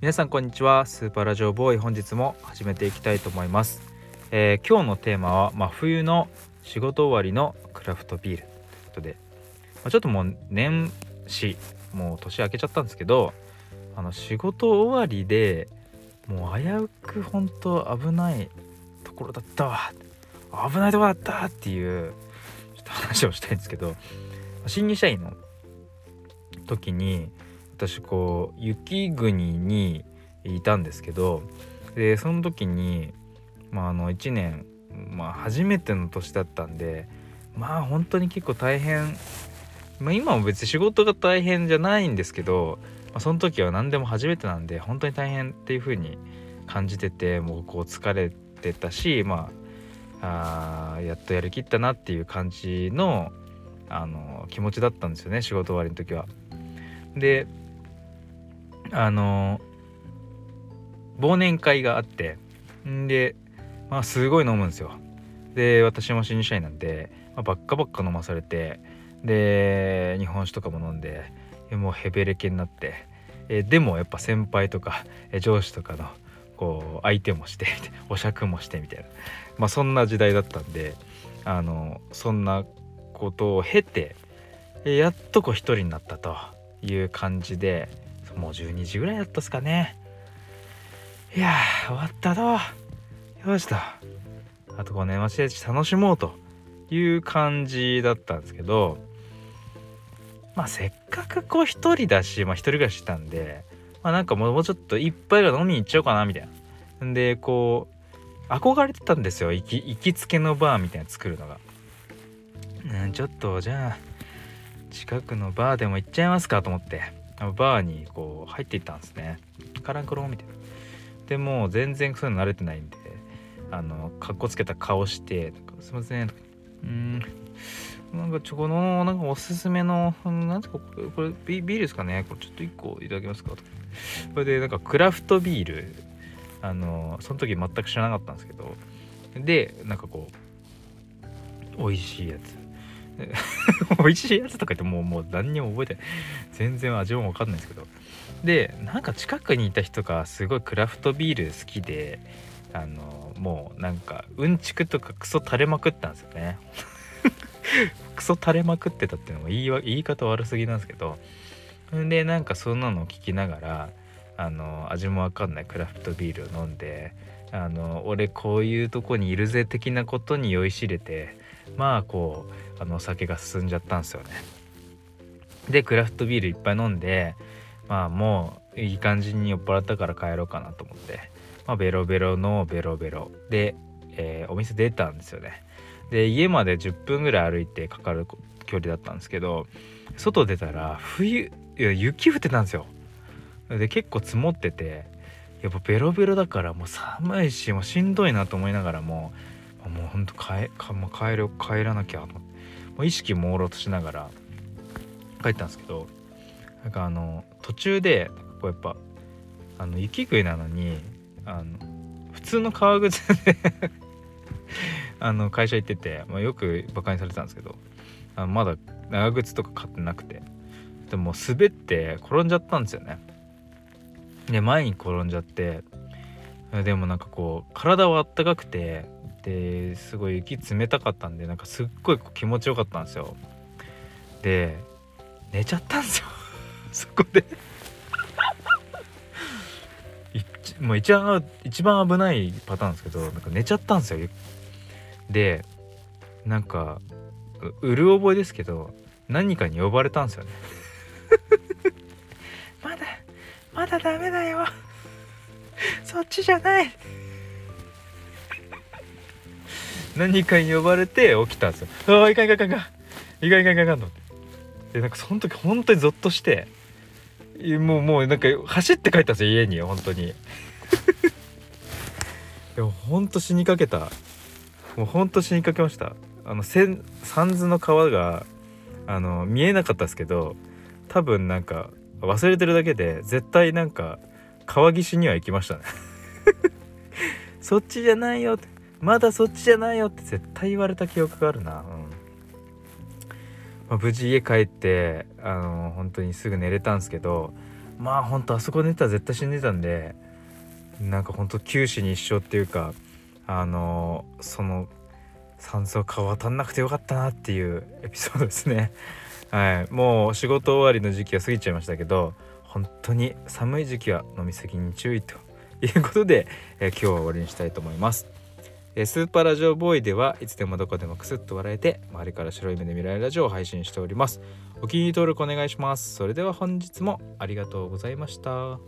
皆さんこんにちは。スーパーラジオボーイ。本日も始めていきたいと思います、えー、今日のテーマは真冬の仕事終わりのクラフトビール。ということで、まあ、ちょっともう年始もう年明けちゃったんですけどあの仕事終わりでもう危うく本当危ないところだったわ。危ないところだったっていうちょっと話をしたいんですけど新入社員の時に私こう雪国にいたんですけどでその時にまああの1年まあ初めての年だったんでまあ本当に結構大変まあ今も別に仕事が大変じゃないんですけど、まあ、その時は何でも初めてなんで本当に大変っていう風に感じててもうこう疲れてたしまああやっとやりきったなっていう感じのあの気持ちだったんですよね仕事終わりの時は。であの忘年会があってんでまあすごい飲むんですよ。で私も新入社員なんで、まあ、ばっかばっか飲まされてで日本酒とかも飲んでもうヘベレケになってえでもやっぱ先輩とか上司とかのこう相手もして お酌もしてみたいな。まあそんな時代だったんであのそんなことを経てやっとこう一人になったという感じでもう12時ぐらいだったっすかね。いや終わったと。よしと。あとこう年末年始楽しもうという感じだったんですけどまあせっかくこう一人だしまあ一人暮らししたんでまあなんかもうちょっと一杯が飲みに行っちゃおうかなみたいな。んでこう憧れてたんですよ。行き行きつけのバーみたいな作るのが。うんちょっとじゃあ近くのバーでも行っちゃいますかと思って。バーにこう入っていったんですね。カランコロンみたいな。でも全然そういうの慣れてないんであのかっこつけた顔して「すいません」うん。なんかちょこのなんかおすすめのなんですかこれビールですかね。これちょっと1個いただけますか。とこれでなんかクラフトビール。あのその時全く知らなかったんですけど。でなんかこう美味しいやつ。美味しいやつとか言ってもうもう何にも覚えてない全然味も分かんないですけど。でなんか近くにいた人がすごいクラフトビール好きであのもうなんかうんちくとかクソ垂れまくったんですよね。クソ垂れまくってたっていうのも言い言い方悪すぎなんですけど。でなんかそんなのを聞きながらあの味もわかんないクラフトビールを飲んであの俺こういうとこにいるぜ的なことに酔いしれてまあこうあのお酒が進んじゃったんですよね。でクラフトビールいっぱい飲んでまあもういい感じに酔っ払ったから帰ろうかなと思って、まあ、ベロベロのベロベロで、えー、お店出たんですよね。で家まで10分ぐらい歩いてかかる距離だったんですけど外出たら冬いや雪降ってたんですよ。で結構積もっててやっぱベロベロだからもう寒いしもうしんどいなと思いながらももうほんと帰か、ま帰る帰らなきゃと思って。もう意識朦朧としながら帰ったんですけどなんかあの途中でこうやっぱあの雪国なのにあの普通の革靴で あの会社行ってて、まあ、よくバカにされてたんですけどあまだ長靴とか買ってなくて。でも滑って転んじゃったんですよね。で前に転んじゃってでもなんかこう体はあったかくてですごい雪冷たかったんでなんかすっごい気持ちよかったんですよ。で寝ちゃったんですよ。そこで。もう一番一番危ないパターンですけどなんか寝ちゃったんですよ。でなんかうる覚えですけど何かに呼ばれたんですよね。まだまだダメだよ。そっちじゃない。何かに呼ばれて起きたんですよ。ああいかんいかんいかんいかん。いかんいかんいかんとでなんかその時本当にゾッとしてもうもうなんか走って帰ったんですよ家に本当に。でも本当死にかけた。もう本当死にかけました。あの三途の川があの見えなかったですけど多分なんか忘れてるだけで絶対なんか川岸には行きましたね。そっちじゃないよって。まだそっちじゃないよって絶対言われた記憶があるな、うん。まあ、無事家帰ってあの本当にすぐ寝れたんですけどまあほんとあそこ寝たら絶対死んでたんでなんかほんと九死に一生っていうかあのその酸素が渡んなくてよかったなっていうエピソードですね。はい。もう仕事終わりの時期は過ぎちゃいましたけど本当に寒い時期は飲み過ぎに注意ということで、え、今日は終わりにしたいと思います、え、スーパーラジオボーイではいつでもどこでもクスッと笑えて周りから白い目で見られるラジオを配信しております。お気に入り登録お願いします。それでは本日もありがとうございました。